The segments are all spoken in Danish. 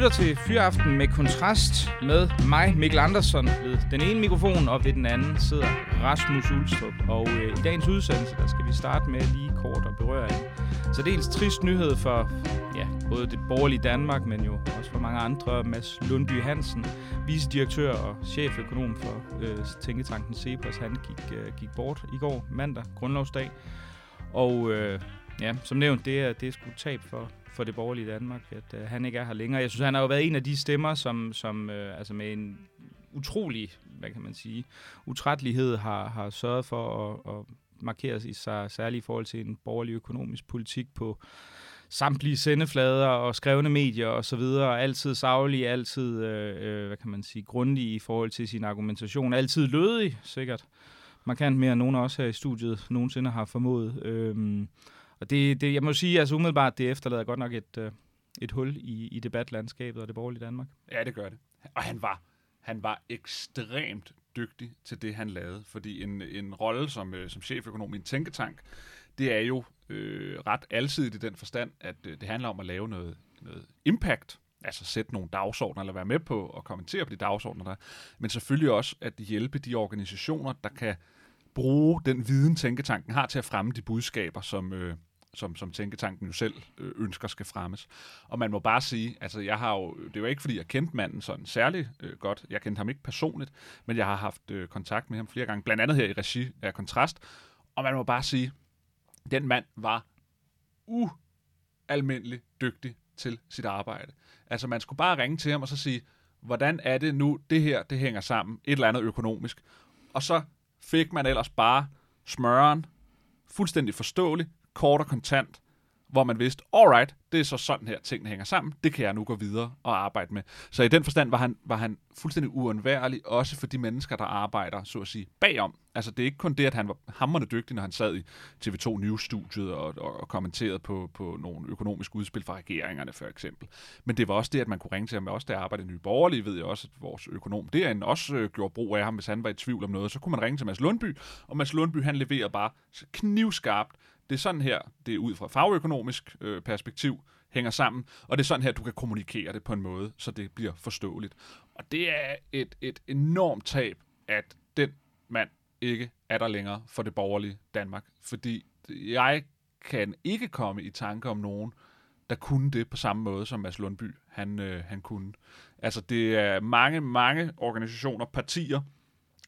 lytter til Fyraften med Kontrast med mig, Mikkel Andersen, ved den ene mikrofon, og ved den anden sidder Rasmus Ulstrup. Og øh, i dagens udsendelse, der skal vi starte med lige kort at berøre en så dels trist nyhed for ja, både det borgerlige Danmark, men jo også for mange andre. Mads Lundby Hansen, vicedirektør og cheføkonom for øh, Tænketanken Cepos, han gik, øh, gik bort i går mandag, grundlovsdag. Og øh, ja, som nævnt, det er, det er sgu tab for, for det borgerlige Danmark, at øh, han ikke er her længere. Jeg synes, han har jo været en af de stemmer, som, som øh, altså med en utrolig, hvad kan man sige, utrættelighed har, har sørget for at, at markere sig særligt i forhold til en borgerlig økonomisk politik på samtlige sendeflader og skrevne medier og så videre, altid savlig, altid, øh, øh, hvad kan man sige, grundig i forhold til sin argumentation, altid lødig, sikkert markant mere end nogen af os her i studiet nogensinde har formået. Øh, og det, det, jeg må sige, altså umiddelbart, det efterlader godt nok et, øh, et hul i, i debatlandskabet og det borgerlige Danmark. Ja, det gør det. Og han var, han var ekstremt dygtig til det, han lavede. Fordi en, en rolle som, øh, som cheføkonom i en tænketank, det er jo øh, ret alsidigt i den forstand, at øh, det handler om at lave noget, noget impact, altså sætte nogle dagsordner, eller være med på at kommentere på de dagsordner der, men selvfølgelig også at hjælpe de organisationer, der kan bruge den viden, tænketanken har til at fremme de budskaber, som, øh, som, som Tænketanken jo selv øh, ønsker skal fremmes. Og man må bare sige, altså jeg har jo, det er ikke fordi, jeg kendte manden sådan særlig øh, godt. Jeg kendte ham ikke personligt, men jeg har haft øh, kontakt med ham flere gange, blandt andet her i regi af Kontrast. Og man må bare sige, den mand var ualmindelig dygtig til sit arbejde. Altså man skulle bare ringe til ham og så sige, hvordan er det nu, det her, det hænger sammen, et eller andet økonomisk. Og så fik man ellers bare smøren, fuldstændig forståelig, kort og kontant, hvor man vidste, alright, det er så sådan her, tingene hænger sammen, det kan jeg nu gå videre og arbejde med. Så i den forstand var han, var han fuldstændig uundværlig, også for de mennesker, der arbejder, så at sige, bagom. Altså det er ikke kun det, at han var hammerende dygtig, når han sad i TV2 News-studiet og, og, og kommenterede på, på nogle økonomiske udspil fra regeringerne, for eksempel. Men det var også det, at man kunne ringe til ham, også der arbejdede i Nye Borgerlige, ved jeg også, at vores økonom derinde også øh, gjorde brug af ham, hvis han var i tvivl om noget. Så kunne man ringe til Mads Lundby, og Mads Lundby, han leverede bare knivskarpt det er sådan her, det er ud fra fagøkonomisk øh, perspektiv, hænger sammen, og det er sådan her, du kan kommunikere det på en måde, så det bliver forståeligt. Og det er et, et enormt tab, at den mand ikke er der længere for det borgerlige Danmark, fordi jeg kan ikke komme i tanke om nogen, der kunne det på samme måde, som Mads Lundby han, øh, han kunne. Altså det er mange, mange organisationer, partier,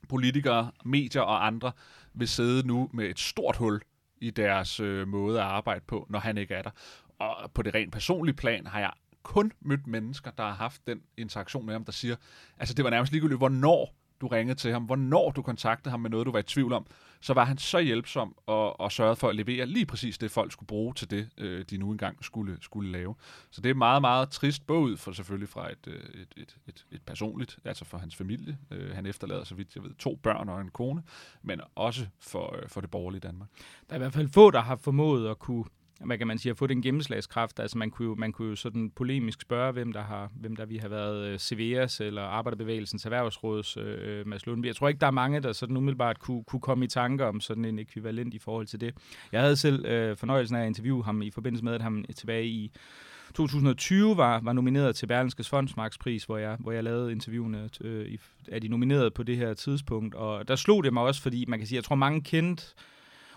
politikere, medier og andre vil sidde nu med et stort hul i deres øh, måde at arbejde på, når han ikke er der. Og på det rent personlige plan har jeg kun mødt mennesker, der har haft den interaktion med ham, der siger, altså det var nærmest ligegyldigt, hvornår du ringede til ham, hvornår du kontaktede ham med noget, du var i tvivl om, så var han så hjælpsom og, og sørgede for at levere lige præcis det, folk skulle bruge til det, øh, de nu engang skulle, skulle lave. Så det er meget, meget trist, både for selvfølgelig fra et, øh, et, et, et, et personligt, altså for hans familie. Øh, han efterlader, så vidt jeg ved, to børn og en kone, men også for, øh, for det borgerlige Danmark. Der er i hvert fald få, der har formået at kunne hvad kan man sige, at få den gennemslagskraft. Altså man kunne jo, man kunne jo sådan polemisk spørge, hvem der, har, hvem der vi har været øh, Severas eller Arbejderbevægelsens Erhvervsråds øh, Mads Lundby. Jeg tror ikke, der er mange, der sådan umiddelbart kunne, kunne komme i tanker om sådan en ekvivalent i forhold til det. Jeg havde selv øh, fornøjelsen af at interviewe ham i forbindelse med, at han tilbage i 2020 var, var nomineret til Berlinskes Fondsmarkspris, hvor jeg, hvor jeg lavede interviewene øh, af de nominerede på det her tidspunkt. Og der slog det mig også, fordi man kan sige, jeg tror mange kendte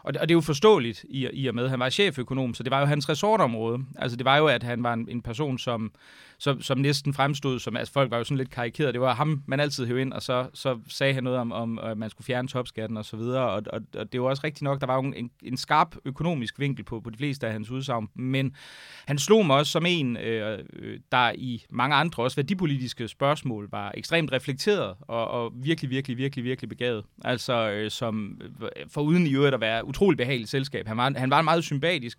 og det, og det er jo forståeligt i, i og med, at han var cheføkonom, så det var jo hans resortområde. Altså det var jo, at han var en, en person, som, som, som næsten fremstod som, altså folk var jo sådan lidt karikeret, det var ham, man altid hævde ind, og så, så sagde han noget om, om at man skulle fjerne topskatten og så videre, og, og, og det var også rigtigt nok, der var jo en, en skarp økonomisk vinkel på, på de fleste af hans udsagn, men han slog mig også som en, øh, øh, der i mange andre også værdipolitiske spørgsmål var ekstremt reflekteret og, og virkelig, virkelig, virkelig, virkelig begavet. Altså øh, som øh, for uden i øvrigt at være utrolig behageligt selskab. Han var, han var meget sympatisk,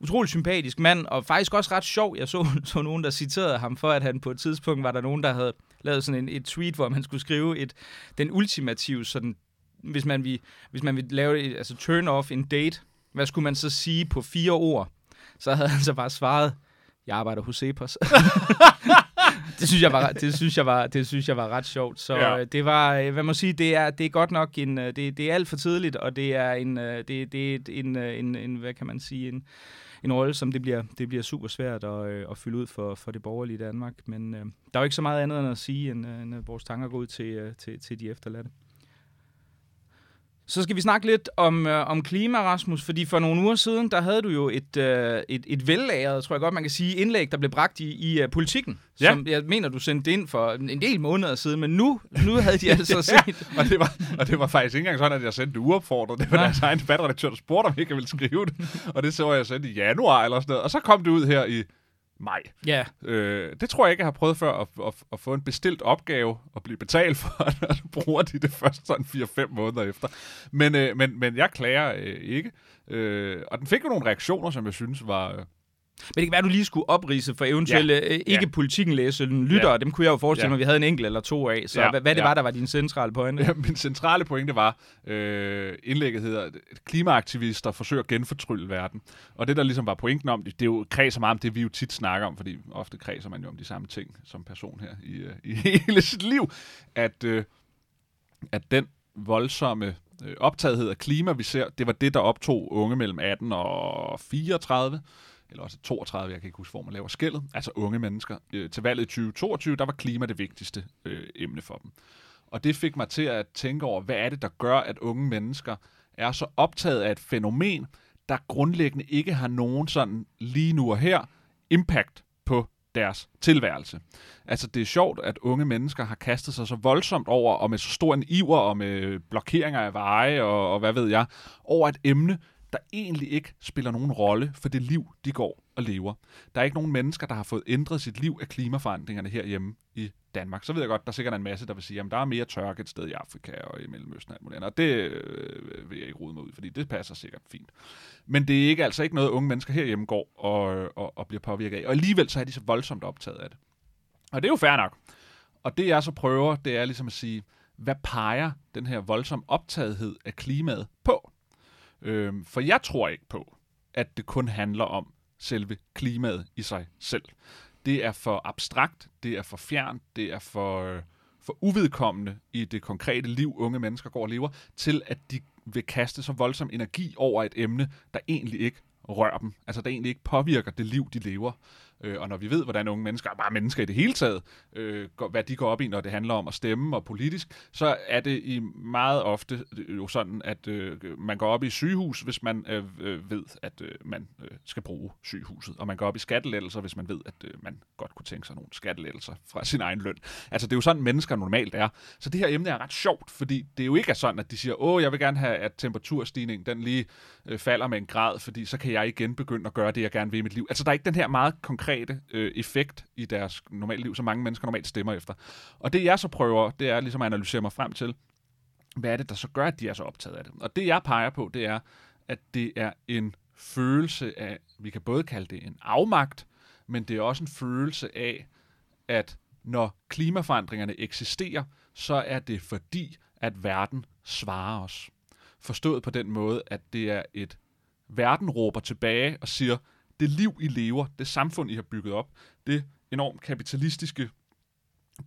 utrolig sympatisk mand, og faktisk også ret sjov. Jeg så, så nogen, der citerede ham for, at han på et tidspunkt var der nogen, der havde lavet sådan en, et tweet, hvor man skulle skrive et, den ultimative, sådan, hvis man vil, hvis man vil lave et, altså turn off en date, hvad skulle man så sige på fire ord? så havde han så bare svaret, jeg arbejder hos Cepos. det synes jeg var det synes jeg var det synes jeg var ret sjovt. Så Ja. ja. det var øh, hvad man sige, det er det er godt nok en øh, det, det er alt for tidligt og det er en øh, det det er en, øh, en en hvad kan man sige en en rolle, som det bliver, det bliver super svært at, øh, at fylde ud for, for det borgerlige Danmark. Men øh, der er jo ikke så meget andet end at sige, end, øh, end at vores tanker går ud til, øh, til, til de efterladte. Så skal vi snakke lidt om, øh, om klima, Rasmus, fordi for nogle uger siden, der havde du jo et, øh, et, et vellagret, tror jeg godt, man kan sige, indlæg, der blev bragt i, i uh, politikken, Ja. som jeg mener, du sendte ind for en del måneder siden, men nu, nu havde de altså set... og, det var, og det var faktisk ikke engang sådan, at jeg sendte det uopfordret. Det var Nej. deres egen debatredaktør, der spurgte, om jeg ikke ville skrive det. Og det så jeg sendt i januar eller sådan noget. Og så kom det ud her i maj. Ja, Øh, det tror jeg ikke, jeg har prøvet før, at, at, at få en bestilt opgave og blive betalt for, og så bruger de det først sådan 4-5 måneder efter. Men, øh, men, men jeg klager øh, ikke. Øh, og den fik jo nogle reaktioner, som jeg synes var... Øh, men det kan være, du lige skulle oprise for eventuelle ja. ikke politikken læse lyttere. Ja. Dem kunne jeg jo forestille Ja. mig, at vi havde en enkelt eller to af. Så Ja. hvad, hvad det Ja. var, der var din centrale pointe? Ja, min centrale pointe var, øh, indlægget hedder, at klimaaktivister forsøger at genfortrylle verden. Og det, der ligesom var pointen om det, det er jo kredser meget om det, vi jo tit snakker om, fordi ofte kredser man jo om de samme ting som person her i, øh, i hele sit liv, at, øh, at den voldsomme øh, optagethed af klima, vi ser, det var det, der optog unge mellem 18 og 34, eller også 32, jeg kan ikke huske, hvor man laver skældet, altså unge mennesker. Øh, til valget i 2022, der var klima det vigtigste øh, emne for dem. Og det fik mig til at tænke over, hvad er det, der gør, at unge mennesker er så optaget af et fænomen, der grundlæggende ikke har nogen sådan lige nu og her impact på deres tilværelse. Altså det er sjovt, at unge mennesker har kastet sig så voldsomt over, og med så stor en iver, og med blokeringer af veje, og, og hvad ved jeg, over et emne, der egentlig ikke spiller nogen rolle for det liv, de går og lever. Der er ikke nogen mennesker, der har fået ændret sit liv af klimaforandringerne herhjemme i Danmark. Så ved jeg godt, der er sikkert en masse, der vil sige, at der er mere tørke et sted i Afrika og i Mellemøsten og alt muligt andet. Og det øh, vil jeg ikke rode mig ud, fordi det passer sikkert fint. Men det er ikke altså ikke noget, unge mennesker herhjemme går og, og, og bliver påvirket af. Og alligevel så er de så voldsomt optaget af det. Og det er jo fair nok. Og det jeg så prøver, det er ligesom at sige, hvad peger den her voldsom optagethed af klimaet på? Øhm, for jeg tror ikke på, at det kun handler om selve klimaet i sig selv. Det er for abstrakt, det er for fjernt, det er for, øh, for uvedkommende i det konkrete liv, unge mennesker går og lever, til at de vil kaste så voldsom energi over et emne, der egentlig ikke rører dem. Altså, der egentlig ikke påvirker det liv, de lever. Øh, og når vi ved, hvordan unge mennesker, og bare mennesker i det hele taget, øh, går, hvad de går op i, når det handler om at stemme og politisk, så er det i meget ofte øh, jo sådan, at øh, man går op i sygehus, hvis man øh, øh, ved, at øh, man øh, skal bruge sygehuset. Og man går op i skattelettelser, hvis man ved, at øh, man godt kunne tænke sig nogle skattelettelser fra sin egen løn. Altså, det er jo sådan, mennesker normalt er. Så det her emne er ret sjovt, fordi det jo ikke er sådan, at de siger, åh, jeg vil gerne have, at temperaturstigningen den lige øh, falder med en grad, fordi så kan jeg igen begynde at gøre det, jeg gerne vil i mit liv. Altså, der er ikke den her meget konkrete øh, effekt i deres normale liv, som mange mennesker normalt stemmer efter. Og det, jeg så prøver, det er ligesom at analysere mig frem til, hvad er det, der så gør, at de er så optaget af det? Og det, jeg peger på, det er, at det er en følelse af, vi kan både kalde det en afmagt, men det er også en følelse af, at når klimaforandringerne eksisterer, så er det fordi, at verden svarer os. Forstået på den måde, at det er et verden råber tilbage og siger, det liv, I lever, det samfund, I har bygget op, det enormt kapitalistiske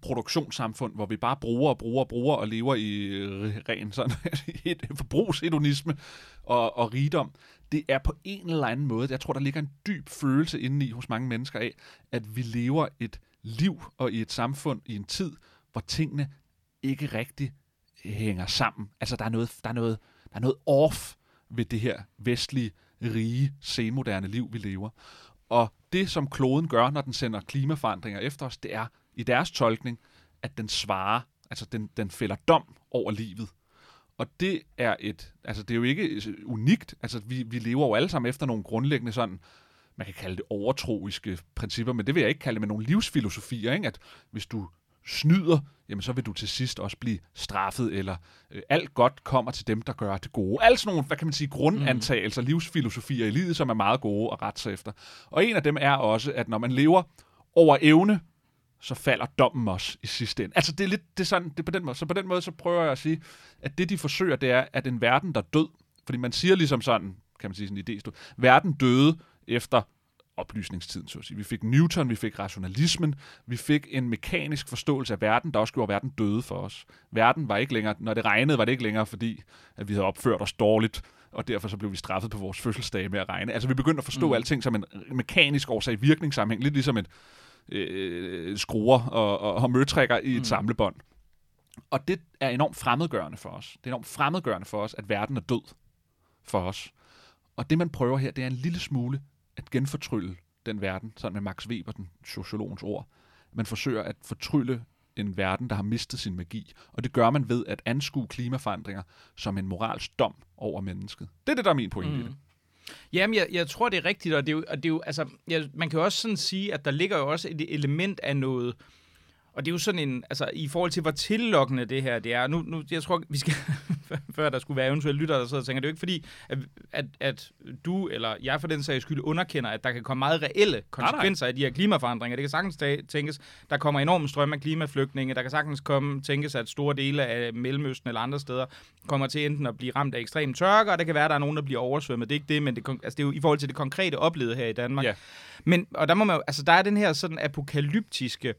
produktionssamfund, hvor vi bare bruger og bruger og bruger og lever i øh, ren sådan et forbrugshedonisme og, og rigdom, det er på en eller anden måde, jeg tror, der ligger en dyb følelse indeni hos mange mennesker af, at vi lever et liv og i et samfund i en tid, hvor tingene ikke rigtig hænger sammen. Altså, der er noget, der er noget, der er noget off ved det her vestlige, rige, semoderne liv, vi lever. Og det, som kloden gør, når den sender klimaforandringer efter os, det er i deres tolkning, at den svarer, altså den, den fælder dom over livet. Og det er et, altså det er jo ikke unikt, altså vi, vi lever jo alle sammen efter nogle grundlæggende sådan, man kan kalde det overtroiske principper, men det vil jeg ikke kalde det med nogle livsfilosofier, ikke? at hvis du snyder, jamen så vil du til sidst også blive straffet, eller øh, alt godt kommer til dem, der gør det gode. Alt sådan nogle, hvad kan man sige, grundantagelser, mm. livsfilosofier i livet, som er meget gode at rette sig efter. Og en af dem er også, at når man lever over evne, så falder dommen også i sidste ende. Altså det er lidt det er sådan, det er på den måde. Så på den måde, så prøver jeg at sige, at det de forsøger, det er, at en verden, der er død, fordi man siger ligesom sådan, kan man sige sådan en idé, verden døde efter oplysningstiden, så at sige. Vi fik Newton, vi fik rationalismen, vi fik en mekanisk forståelse af verden, der også gjorde verden døde for os. Verden var ikke længere, når det regnede, var det ikke længere, fordi at vi havde opført os dårligt, og derfor så blev vi straffet på vores fødselsdag med at regne. Altså vi begyndte at forstå mm. alting som en mekanisk årsag-virkningssammenhæng, lidt ligesom et øh, skruer og, og, og møtrækker i et mm. samlebånd. Og det er enormt fremmedgørende for os. Det er enormt fremmedgørende for os, at verden er død for os. Og det, man prøver her, det er en lille smule at genfortrylle den verden, sådan med Max Weber, den sociologens ord. Man forsøger at fortrylle en verden, der har mistet sin magi. Og det gør man ved at anskue klimaforandringer som en moralsk dom over mennesket. Det er det, der er min pointe mm. i det. Jamen, jeg, jeg tror, det er rigtigt, og det er jo, og det er jo altså, jeg, man kan jo også sådan sige, at der ligger jo også et element af noget, og det er jo sådan en, altså i forhold til, hvor tillokkende det her det er. Nu, nu jeg tror, vi skal, før der skulle være eventuelle lyttere, der sidder og tænker, det er jo ikke fordi, at, at, at du eller jeg for den sags skyld underkender, at der kan komme meget reelle konsekvenser nej, nej. af de her klimaforandringer. Det kan sagtens tænkes, der kommer enorme strømme af klimaflygtninge. Der kan sagtens komme, tænkes, at store dele af Mellemøsten eller andre steder kommer til enten at blive ramt af ekstrem tørke, og det kan være, at der er nogen, der bliver oversvømmet. Det er ikke det, men det, altså, det er jo i forhold til det konkrete oplevede her i Danmark. Ja. Men, og der må man jo, altså der er den her sådan apokalyptiske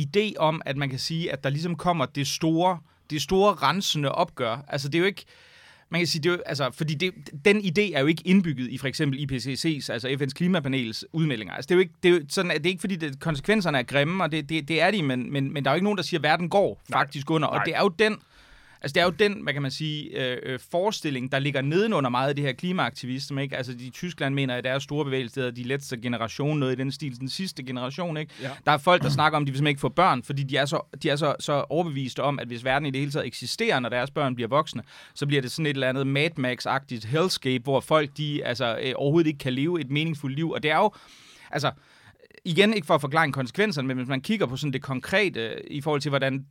idé om, at man kan sige, at der ligesom kommer det store, det store rensende opgør. Altså det er jo ikke, man kan sige, det er jo, altså, fordi det, den idé er jo ikke indbygget i for eksempel IPCC's, altså FN's klimapanels udmeldinger. Altså, det er jo ikke, det er jo sådan, at det er ikke fordi, det, konsekvenserne er grimme, og det, det, det er de, men, men, men der er jo ikke nogen, der siger, at verden går faktisk Nej. under. Og Nej. det er jo den Altså, det er jo den, hvad kan man sige, øh, øh, forestilling, der ligger nedenunder meget af det her klimaaktivisme, ikke? Altså, de Tyskland mener, at deres store bevægelse er de letste generation, noget i den stil, den sidste generation, ikke? Ja. Der er folk, der snakker om, at de simpelthen ikke får børn, fordi de er, så, de er så, så overbeviste om, at hvis verden i det hele taget eksisterer, når deres børn bliver voksne, så bliver det sådan et eller andet Mad Max-agtigt hellscape, hvor folk, de altså, øh, overhovedet ikke kan leve et meningsfuldt liv. Og det er jo, altså, igen ikke for at forklare konsekvenserne, men hvis man kigger på sådan det konkrete i forhold til, hvordan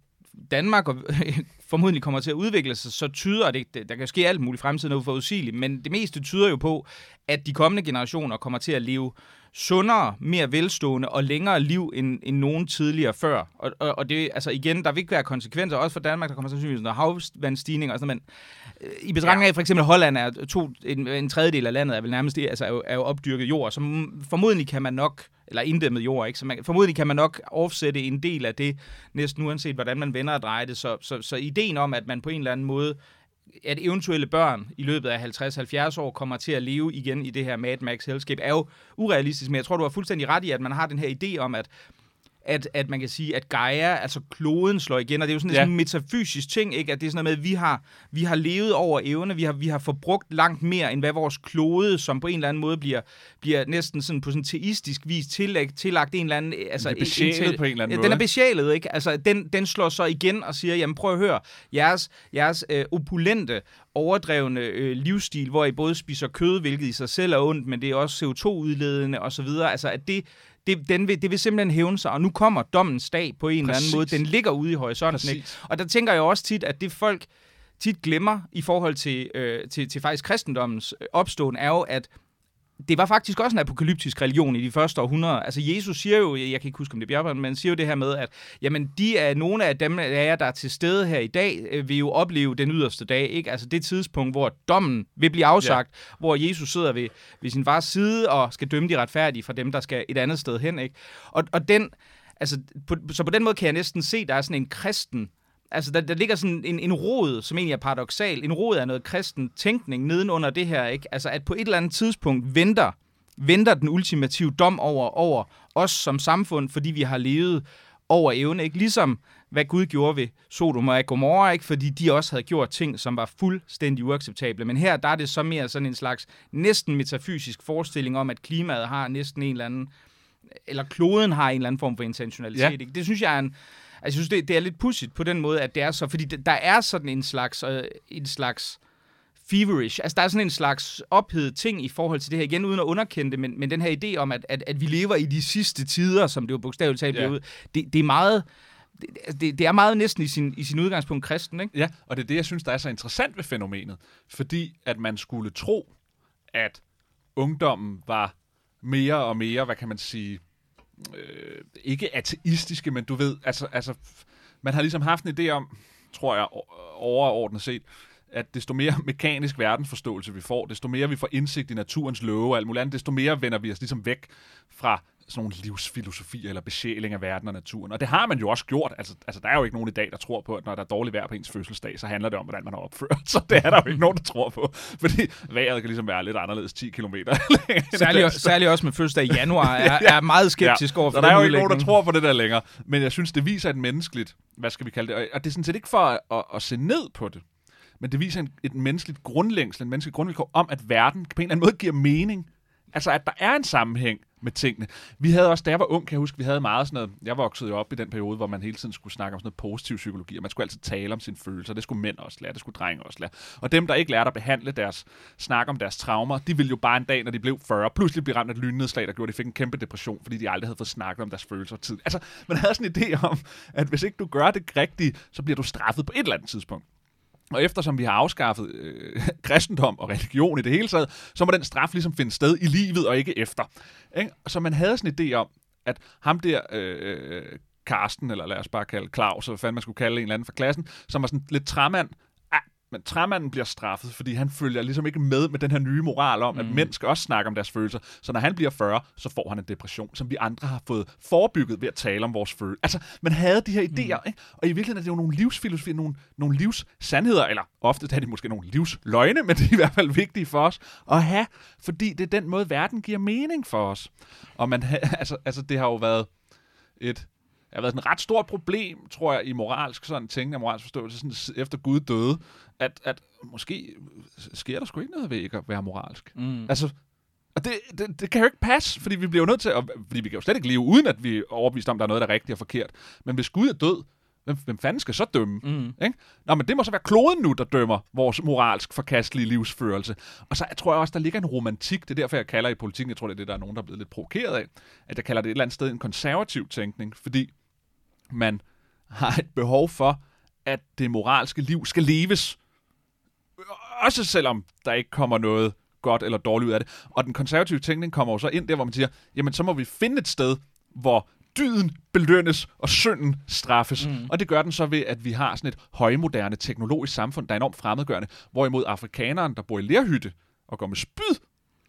Danmark og, formodentlig kommer til at udvikle sig, så tyder det, der kan ske alt muligt i fremtiden noget forudsigeligt, men det meste tyder jo på, at de kommende generationer kommer til at leve sundere, mere velstående og længere liv end, end nogen tidligere før. Og, og, og det, altså igen, der vil ikke være konsekvenser, også for Danmark, der kommer sandsynligvis noget havvandstigning og sådan men øh, i betragtning af, for eksempel Holland er to, en, en tredjedel af landet er vel nærmest altså er jo, er jo opdyrket jord, så formodentlig kan man nok eller inddæmmet jord, ikke? Så man, formodentlig kan man nok offsætte en del af det, næsten uanset hvordan man vender og drejer det. Så, så, så ideen om, at man på en eller anden måde at eventuelle børn i løbet af 50-70 år kommer til at leve igen i det her Mad Max hellscape, er jo urealistisk, men jeg tror, du har fuldstændig ret i, at man har den her idé om, at at, at man kan sige, at Gaia, altså kloden, slår igen, og det er jo sådan, ja. sådan en metafysisk ting, ikke? at det er sådan noget med, at vi har, vi har levet over evne, vi har, vi har forbrugt langt mere, end hvad vores klode, som på en eller anden måde bliver, bliver næsten sådan på sådan teistisk vis tillæg, tillagt en eller anden... Altså, det er besjælet på en eller anden måde. Den er besjælet, ikke? Altså, den, den slår så igen og siger, jamen prøv at høre, jeres, jeres øh, opulente, overdrevne øh, livsstil, hvor I både spiser kød, hvilket i sig selv er ondt, men det er også CO2-udledende osv., altså at det det, den vil, det vil simpelthen hævne sig, og nu kommer dommens dag på en Præcis. eller anden måde. Den ligger ude i horisonten. Ikke? Og der tænker jeg også tit, at det folk tit glemmer i forhold til, øh, til, til faktisk kristendommens øh, opståen, er jo, at det var faktisk også en apokalyptisk religion i de første århundreder. Altså Jesus siger jo, jeg kan ikke huske om det er Bjergbjørn, men siger jo det her med, at jamen, de er nogle af dem af jer, der er til stede her i dag, øh, vil jo opleve den yderste dag. Ikke? Altså det tidspunkt, hvor dommen vil blive afsagt, ja. hvor Jesus sidder ved, ved sin fars side og skal dømme de retfærdige for dem, der skal et andet sted hen. Ikke? Og, og den, altså, på, så på den måde kan jeg næsten se, der er sådan en kristen Altså, der, der ligger sådan en, en rod, som egentlig er paradoxal. En rod af noget kristen tænkning nedenunder det her, ikke? Altså, at på et eller andet tidspunkt venter, venter den ultimative dom over, over os som samfund, fordi vi har levet over evne, ikke? Ligesom hvad Gud gjorde ved Sodom og Gomorra, ikke? fordi de også havde gjort ting, som var fuldstændig uacceptable. Men her der er det så mere sådan en slags næsten metafysisk forestilling om, at klimaet har næsten en eller anden, eller kloden har en eller anden form for intentionalitet. Ja. Ikke? Det synes jeg er en, Altså, jeg synes, det, det er lidt pudsigt på den måde, at det er så, fordi der er sådan en slags, øh, en slags feverish. Altså, der er sådan en slags ophedet ting i forhold til det her, igen uden at underkende det, men, men den her idé om, at, at, at vi lever i de sidste tider, som det jo bogstaveligt talt yeah. ud, det, det er meget... Det, det, det er meget næsten i sin, i sin udgangspunkt kristen, ikke? Ja, og det er det, jeg synes, der er så interessant ved fænomenet. Fordi at man skulle tro, at ungdommen var mere og mere, hvad kan man sige, øh, ikke ateistiske, men du ved, altså, altså, man har ligesom haft en idé om, tror jeg, overordnet set, at desto mere mekanisk verdensforståelse vi får, desto mere vi får indsigt i naturens love og alt muligt andet, desto mere vender vi os ligesom væk fra sådan nogle livsfilosofier eller besjæling af verden og naturen. Og det har man jo også gjort. Altså, altså, der er jo ikke nogen i dag, der tror på, at når der er dårligt vejr på ens fødselsdag, så handler det om, hvordan man har opført. Så det er der jo ikke nogen, der tror på. Fordi vejret kan ligesom være lidt anderledes 10 km Særligt, særligt også med fødselsdag i januar, er, er meget skeptisk ja. over for Så der er jo ikke nogen, der tror på det der længere. Men jeg synes, det viser et menneskeligt, hvad skal vi kalde det, og det er sådan set ikke for at, at, at se ned på det, men det viser en, et menneskeligt grundlængsel, en menneskelig grundvilkår om, at verden på en eller anden måde giver mening. Altså, at der er en sammenhæng med tingene. Vi havde også, da jeg var ung, kan jeg huske, vi havde meget sådan noget, jeg voksede jo op i den periode, hvor man hele tiden skulle snakke om sådan noget positiv psykologi, og man skulle altid tale om sine følelser, det skulle mænd også lære, det skulle drenge også lære. Og dem, der ikke lærte at behandle deres, snak om deres traumer, de ville jo bare en dag, når de blev 40, pludselig blive ramt af et lynnedslag, der gjorde, at de fik en kæmpe depression, fordi de aldrig havde fået snakket om deres følelser tid. Altså, man havde sådan en idé om, at hvis ikke du gør det rigtigt, så bliver du straffet på et eller andet tidspunkt. Og eftersom vi har afskaffet øh, kristendom og religion i det hele taget, så må den straf ligesom finde sted i livet og ikke efter. Ikke? Så man havde sådan en idé om, at ham der, øh, øh Karsten, eller lad os bare kalde Claus, eller hvad fanden man skulle kalde en eller anden fra klassen, som var sådan lidt træmand, men træmanden bliver straffet, fordi han følger ligesom ikke med med den her nye moral om, mm. at mænd skal også snakke om deres følelser. Så når han bliver 40, så får han en depression, som vi andre har fået forebygget ved at tale om vores følelser. Altså, man havde de her idéer, mm. ikke? og i virkeligheden er det jo nogle livsfilosofier, nogle, nogle livssandheder, eller ofte er de måske nogle livsløgne, men det er i hvert fald vigtige for os at have, fordi det er den måde, verden giver mening for os. Og man, altså, altså, det har jo været et det har været et ret stort problem, tror jeg, i moralsk sådan tænkende, moralsk forståelse, sådan, efter Gud døde, at, at måske sker der sgu ikke noget ved ikke at være moralsk. Mm. Altså, og det, det, det kan jo ikke passe, fordi vi bliver jo nødt til at, fordi vi kan jo slet ikke leve, uden at vi er overbevist om, at der er noget, der er rigtigt og forkert. Men hvis Gud er død, hvem, hvem fanden skal så dømme? Mm. Ikke? Nå, men det må så være kloden nu, der dømmer vores moralsk forkastelige livsførelse. Og så jeg tror jeg også, der ligger en romantik. Det er derfor, jeg kalder i politikken, jeg tror, det er det, der er nogen, der er blevet lidt provokeret af, at jeg kalder det et eller andet sted en konservativ tænkning, fordi man har et behov for, at det moralske liv skal leves. Også selvom der ikke kommer noget godt eller dårligt ud af det. Og den konservative tænkning kommer jo så ind der, hvor man siger, jamen så må vi finde et sted, hvor dyden belønnes og synden straffes. Mm. Og det gør den så ved, at vi har sådan et højmoderne teknologisk samfund, der er enormt fremmedgørende, hvorimod afrikaneren, der bor i lærhytte og går med spyd,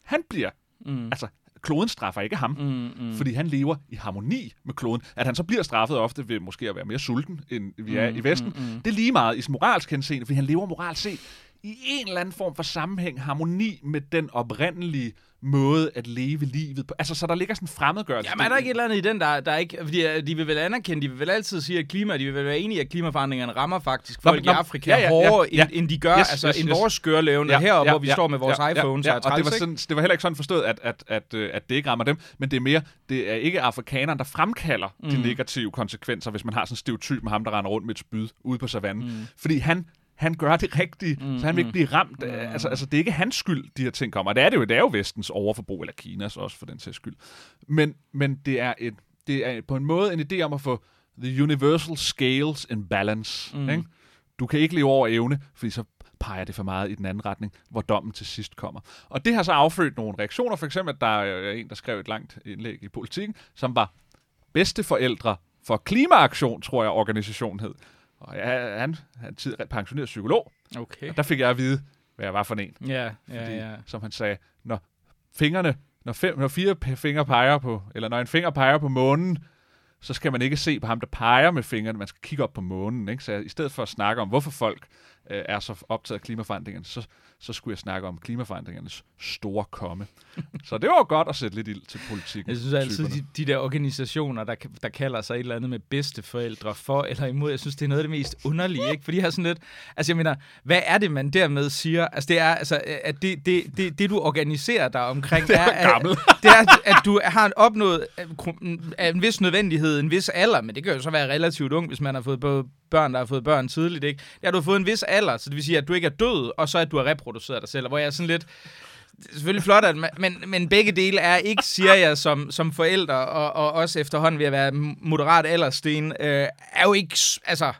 han bliver mm. altså kloden straffer ikke ham, mm, mm. fordi han lever i harmoni med kloden. At han så bliver straffet ofte ved måske at være mere sulten, end vi er mm, i Vesten, mm, mm. det er lige meget i moralsk henseende, fordi han lever moralt set i en eller anden form for sammenhæng, harmoni med den oprindelige måde at leve livet på. Altså, så der ligger sådan en fremmedgørelse. Jamen, er der ikke et eller andet i den, der, der ikke... Fordi øh, de vil vel anerkende, de vil vel altid sige, at klima, de vil vel være enige at klimaforandringerne rammer faktisk folk nå, i Afrika ja, ja, hårdere, ja, ja. End, end de gør, yes, altså yes, end yes. vores skørlevende ja, heroppe, ja, hvor vi ja, står med vores ja, iPhones. Ja, ja, og, og det, var sådan, det var heller ikke sådan forstået, at, at, at, øh, at det ikke rammer dem, men det er mere, det er ikke afrikanerne, der fremkalder mm. de negative konsekvenser, hvis man har sådan en stereotyp med ham, der render rundt med et spyd ude på savannen. Mm. Fordi han han gør det rigtigt, mm, så han vil ikke mm. blive ramt. Mm. Altså, altså, det er ikke hans skyld, de her ting kommer. Og det er det jo, det er jo vestens overforbrug, eller Kinas også for den sags skyld. Men, men det, er et, det er på en måde en idé om at få the universal scales in balance. Mm. Ikke? Du kan ikke leve over evne, fordi så peger det for meget i den anden retning, hvor dommen til sidst kommer. Og det har så affødt nogle reaktioner. For eksempel, at der er en, der skrev et langt indlæg i politikken, som var bedsteforældre for klimaaktion, tror jeg, organisationen hed. Og ja, han er tid pensioneret psykolog. Okay. Og der fik jeg at vide, hvad jeg var for en. Ja, ja, Fordi, ja. Som han sagde, når fingrene, når, fem, når fire fingre peger på, eller når en finger peger på månen, så skal man ikke se på ham, der peger med fingrene, man skal kigge op på månen. Ikke? Så i stedet for at snakke om, hvorfor folk øh, er så optaget af klimaforandringerne, så så skulle jeg snakke om klimaforandringernes store komme. så det var jo godt at sætte lidt ild til politik. Jeg synes altid, de, de der organisationer, der, der kalder sig et eller andet med bedsteforældre for eller imod, jeg synes, det er noget af det mest underlige, ikke? Fordi jeg har sådan lidt, altså jeg mener, hvad er det, man dermed siger? Altså det er, altså, at det, det, det, det du organiserer dig omkring, det er, er, det er, at du har opnået en vis nødvendighed, en vis alder, men det kan jo så være relativt ung, hvis man har fået både børn, der har fået børn tidligt, ikke? Det har fået en vis alder, så det vil sige, at du ikke er død, og så at du har reproduceret dig selv, hvor jeg er sådan lidt... Det er selvfølgelig flot, at, men, men begge dele er ikke, siger jeg, som, som forældre, og, og også efterhånden ved at være moderat alderssten, øh, er jo ikke, altså,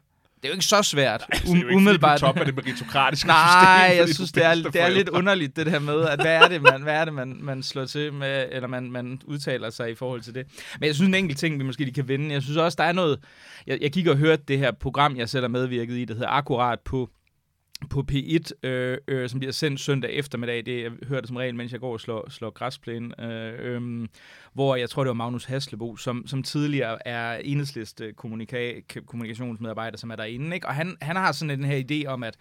det er jo ikke så svært. Nej, det er jo ikke, umiddelbart. top af det meritokratiske Nej, system. jeg synes, det er, det er lidt underligt, det her med, at hvad er det, man, hvad er det, man, man slår til med, eller man, man udtaler sig i forhold til det. Men jeg synes, en enkelt ting, vi måske lige kan vende. Jeg synes også, der er noget... Jeg, jeg kigger og hørte det her program, jeg selv har medvirket i, der hedder Akkurat på på P1, øh, øh, som bliver sendt søndag eftermiddag. Det jeg hører det som regel, mens jeg går og slår, slår græsplæne. Øh, øh, hvor jeg tror, det var Magnus Haslebo, som, som tidligere er enhedsliste kommunika- kommunikationsmedarbejder, som er derinde. Ikke? Og han, han har sådan den her idé om, at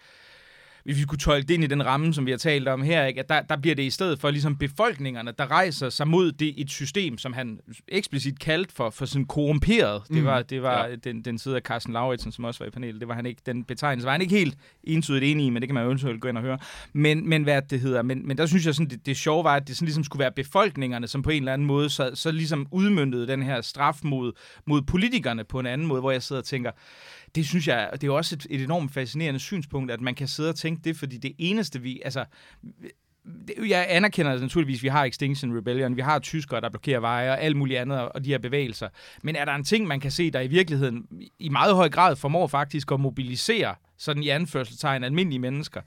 hvis vi kunne tolke det ind i den ramme, som vi har talt om her, ikke, at der, der bliver det i stedet for ligesom befolkningerne, der rejser sig mod det et system, som han eksplicit kaldte for, for sådan korrumperet. Mm. Det var, det var ja. den, den side af Carsten Lauritsen, som også var i panelet. Det var han ikke, den betegnelse var han ikke helt entydigt enig i, men det kan man jo eventuelt gå ind og høre. Men, men hvad det hedder, men, men der synes jeg sådan, det, det sjove var, at det sådan ligesom skulle være befolkningerne, som på en eller anden måde så, så ligesom udmyndede den her straf mod, mod politikerne på en anden måde, hvor jeg sidder og tænker, det synes jeg, det er også et, et enormt fascinerende synspunkt, at man kan sidde og tænke det, fordi det eneste vi, altså, jeg anerkender naturligvis, at vi har Extinction Rebellion, vi har tyskere, der blokerer veje og alt muligt andet, og de her bevægelser. Men er der en ting, man kan se, der i virkeligheden i meget høj grad formår faktisk at mobilisere sådan i anførselstegn almindelige mennesker?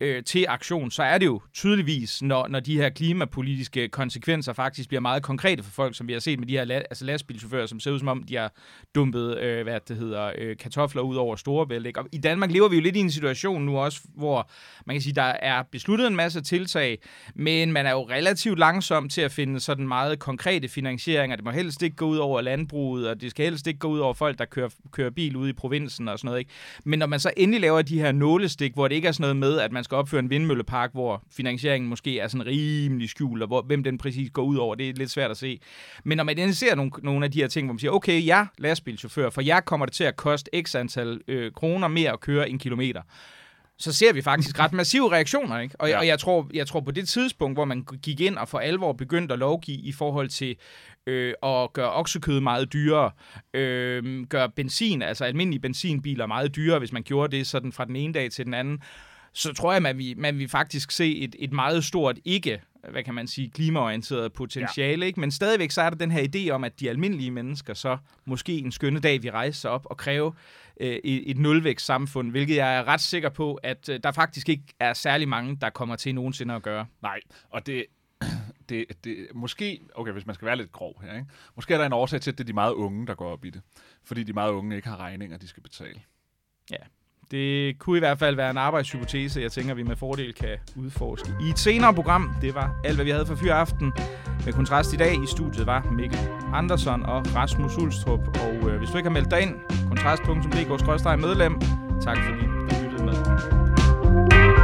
Øh, til aktion, så er det jo tydeligvis, når, når de her klimapolitiske konsekvenser faktisk bliver meget konkrete for folk, som vi har set med de her la- altså lastbilchauffører, som ser ud som om, de har dumpet øh, hvad det hedder, øh, kartofler ud over Storebælt. Ikke? Og i Danmark lever vi jo lidt i en situation nu også, hvor man kan sige, der er besluttet en masse tiltag, men man er jo relativt langsom til at finde sådan meget konkrete finansieringer. Det må helst ikke gå ud over landbruget, og det skal helst ikke gå ud over folk, der kører, kører bil ude i provinsen og sådan noget. Ikke? Men når man så endelig laver de her nålestik, hvor det ikke er sådan noget med, at man skal opføre en vindmøllepark, hvor finansieringen måske er sådan rimelig skjult, og hvor, hvem den præcis går ud over, det er lidt svært at se. Men når man ser nogle, nogle af de her ting, hvor man siger, okay, jeg lastbilchauffør, for jeg kommer det til at koste x antal øh, kroner mere at køre en kilometer så ser vi faktisk ret massive reaktioner. Ikke? Og, ja. og jeg, tror, jeg tror på det tidspunkt, hvor man gik ind og for alvor begyndte at lovgive i forhold til øh, at gøre oksekød meget dyrere, øh, gøre benzin, altså almindelige benzinbiler meget dyrere, hvis man gjorde det sådan fra den ene dag til den anden, så tror jeg, at vi, man vil faktisk se et, et meget stort ikke, hvad kan man sige, klimaorienteret potentiale, ja. ikke? men stadigvæk så er der den her idé om, at de almindelige mennesker så måske en skønne dag vi rejser sig op og kræve øh, et, et nulvækst samfund, hvilket jeg er ret sikker på, at øh, der faktisk ikke er særlig mange, der kommer til nogensinde at gøre. Nej, og det, det, det, måske, okay, hvis man skal være lidt grov her, ikke? måske er der en årsag til, at det er de meget unge, der går op i det. Fordi de meget unge ikke har regninger, de skal betale. Ja, det kunne i hvert fald være en arbejdshypotese, jeg tænker, vi med fordel kan udforske. I et senere program, det var alt, hvad vi havde for Fyraften. Med kontrast i dag i studiet var Mikkel Andersson og Rasmus Ulstrup. Og øh, hvis du ikke har meldt dig ind, kontrast.dk-medlem. Tak fordi du lyttede med.